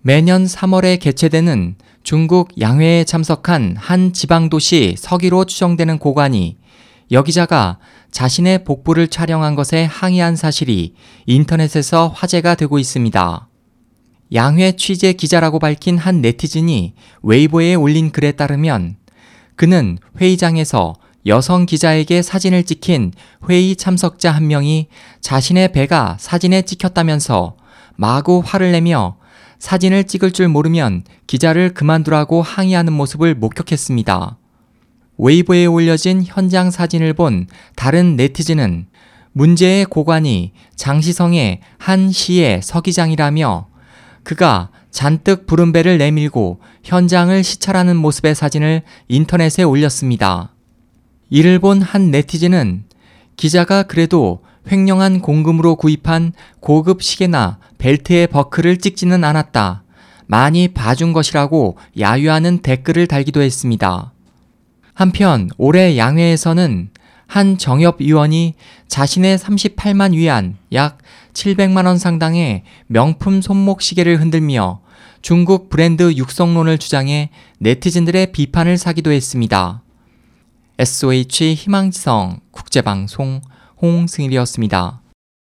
매년 3월에 개최되는 중국 양회에 참석한 한 지방도시 서기로 추정되는 고관이 여기자가 자신의 복부를 촬영한 것에 항의한 사실이 인터넷에서 화제가 되고 있습니다. 양회 취재 기자라고 밝힌 한 네티즌이 웨이보에 올린 글에 따르면 그는 회의장에서 여성 기자에게 사진을 찍힌 회의 참석자 한 명이 자신의 배가 사진에 찍혔다면서 마구 화를 내며 사진을 찍을 줄 모르면 기자를 그만두라고 항의하는 모습을 목격했습니다. 웨이보에 올려진 현장 사진을 본 다른 네티즌은 문제의 고관이 장시성의 한 시의 서기장이라며 그가 잔뜩 부른 배를 내밀고 현장을 시찰하는 모습의 사진을 인터넷에 올렸습니다. 이를 본 한 네티즌은 기자가 그래도 횡령한 공금으로 구입한 고급 시계나 벨트의 버클을 찍지는 않았다. 많이 봐준 것이라고 야유하는 댓글을 달기도 했습니다. 한편 올해 양회에서는 한 정협위원이 자신의 38만 위안 약 700만 원 상당의 명품 손목 시계를 흔들며 중국 브랜드 육성론을 주장해 네티즌들의 비판을 사기도 했습니다. SOH 희망지성 국제방송 홍승일이었습니다.